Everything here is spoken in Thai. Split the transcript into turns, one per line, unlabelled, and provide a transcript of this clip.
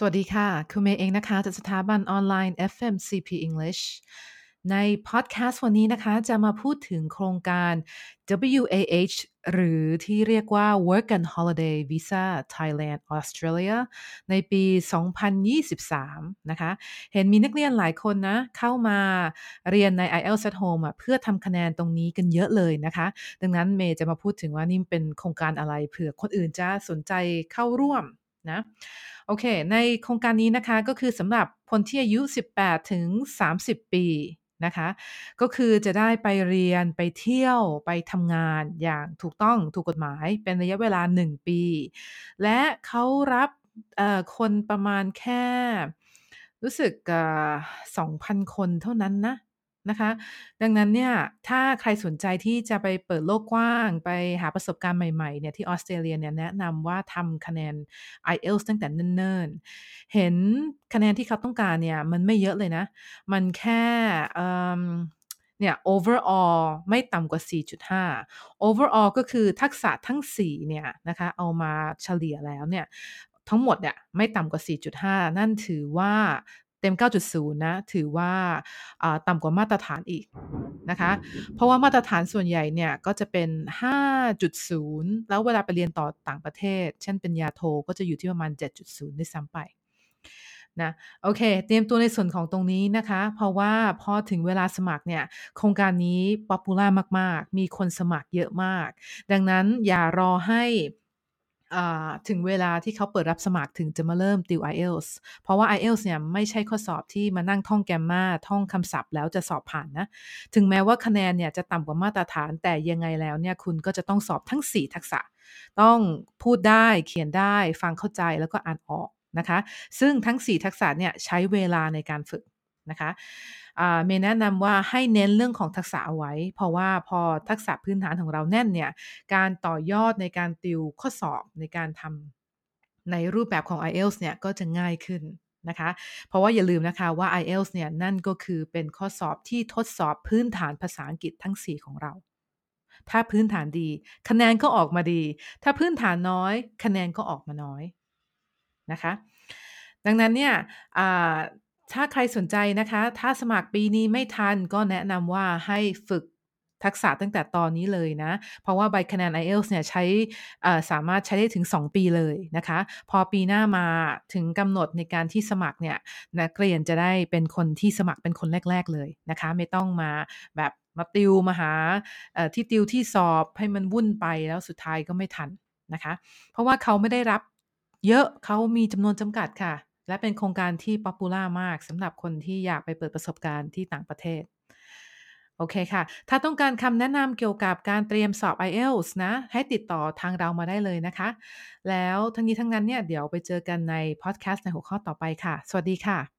สวัสดีค่ะ คุณเมย์เองนะคะ จากสถาบันออนไลน์ FMCP English ในพอดแคสต์วันนี้นะคะ จะมาพูดถึงโครงการ WAH หรือที่เรียกว่า Work and Holiday Visa Thailand Australia ในปี 2023 นะคะ เห็นมีนักเรียนหลายคนนะ เข้ามาเรียนใน IELTS at Home เพื่อทำคะแนนตรงนี้กันเยอะเลยนะคะ ดังนั้นเมย์จะมาพูดถึงว่านี่เป็นโครงการอะไรเผื่อคนอื่นจะสนใจเข้าร่วม นะโอเค ในโครงการนี้นะคะก็คือสำหรับคนที่อายุ 18 ถึง 30 ปีนะคะ ก็คือจะได้ไปเรียนไปเที่ยวไปทำงานอย่างถูกต้องถูกกฎหมายเป็นระยะเวลา 1 ปี และเขารับคนประมาณแค่ รู้สึก 2,000 คนเท่านั้นนะ นะคะ ดังนั้นเนี่ยถ้าใครสนใจที่จะไปเปิดโลกกว้าง ไปหาประสบการณ์ใหม่ๆเนี่ยที่ออสเตรเลียเนี่ยแนะนำว่าทำคะแนน IELTS ตั้งแต่เนิ่นๆ เห็นคะแนนที่เขาต้องการเนี่ยมันไม่เยอะเลยนะ มันแค่เนี่ย overall ไม่ต่ำกว่า 4.5 overall ก็คือทักษะทั้ง 4 เนี่ยนะคะ เอามาเฉลี่ยแล้วเนี่ยทั้งหมดเนี่ยไม่ต่ำกว่า 4.5 นั่นถือว่า เต็ม 9.0 นะ ถือว่าต่ำกว่ามาตรฐานอีกนะคะ เพราะว่ามาตรฐานส่วนใหญ่เนี่ยก็จะเป็น 5.0 แล้วเวลาไปเรียนต่อต่างประเทศ เช่นปริญญาโทก็จะอยู่ที่ประมาณ 7.0 ด้วยซ้ำไปนะโอเค เตรียมตัวในส่วนของตรงนี้นะคะ เพราะว่าพอถึงเวลาสมัครเนี่ย โครงการนี้ popular มาก ๆ มีคนสมัครเยอะมาก ดังนั้นอย่ารอให้ ถึงเวลาที่เขาเปิดรับสมัครถึงจะมาเริ่มติว IELTS เพราะว่า IELTS เนี่ยไม่ใช่ข้อสอบที่มานั่งท่อง grammar มาท่องคำศัพท์แล้วจะสอบผ่านนะ ถึงแม้ว่าคะแนนเนี่ยจะต่ำกว่ามาตรฐานแต่ยังไงแล้วเนี่ยคุณก็จะต้องสอบทั้ง 4 ทักษะ ต้องพูดได้เขียนได้ฟังเข้าใจแล้วก็อ่านออกนะคะ ซึ่งทั้ง 4 ทักษะเนี่ยใช้เวลาในการฝึก นะคะเมย์แนะนำว่าให้เน้นเรื่องของทักษะเอาไว้ เพราะว่าพอทักษะพื้นฐานของเราแน่นเนี่ยการต่อยอดในการติวข้อสอบในการทำในรูปแบบของ IELTS เนี่ยก็จะง่ายขึ้นนะคะเพราะว่าอย่าลืมนะคะว่า IELTS เนี่ยนั่นก็คือเป็นข้อสอบที่ทดสอบพื้นฐานภาษาอังกฤษทั้ง 4 ของเรา ถ้าพื้นฐานดี คะแนนก็ออกมาดี ถ้าพื้นฐานน้อย คะแนนก็ออกมาน้อยนะคะ ดังนั้นเนี่ย ถ้าใครสนใจนะคะ ถ้าสมัครปีนี้ไม่ทันก็แนะนำว่าให้ฝึกทักษะตั้งแต่ตอนนี้เลยนะ เพราะว่าใบคะแนน IELTS เนี่ยใช้สามารถใช้ได้ถึง 2 ปีเลยนะคะ พอปีหน้ามาถึงกำหนดในการที่สมัครเนี่ยนักเรียนจะได้เป็นคนที่สมัครเป็นคนแรก ๆเลยนะคะ ไม่ต้องมาแบบมาติวมาหาที่ติวที่สอบให้มันวุ่นไปแล้วสุดท้ายก็ไม่ทันนะคะ เพราะว่าเขาไม่ได้รับเยอะเขามีจำนวนจำกัดค่ะ และเป็นโครงการที่ป๊อปปูล่ามากสำหรับคนที่อยากไปเปิดประสบการณ์ที่ต่างประเทศ โอเคค่ะ ถ้าต้องการคำแนะนำเกี่ยวกับการเตรียมสอบ IELTS นะ ให้ติดต่อทางเรามาได้เลยนะคะ แล้วทั้งนี้ทั้งนั้นเนี่ยเดี๋ยวไปเจอกันในพอดแคสต์ในหัวข้อต่อไปค่ะ สวัสดีค่ะ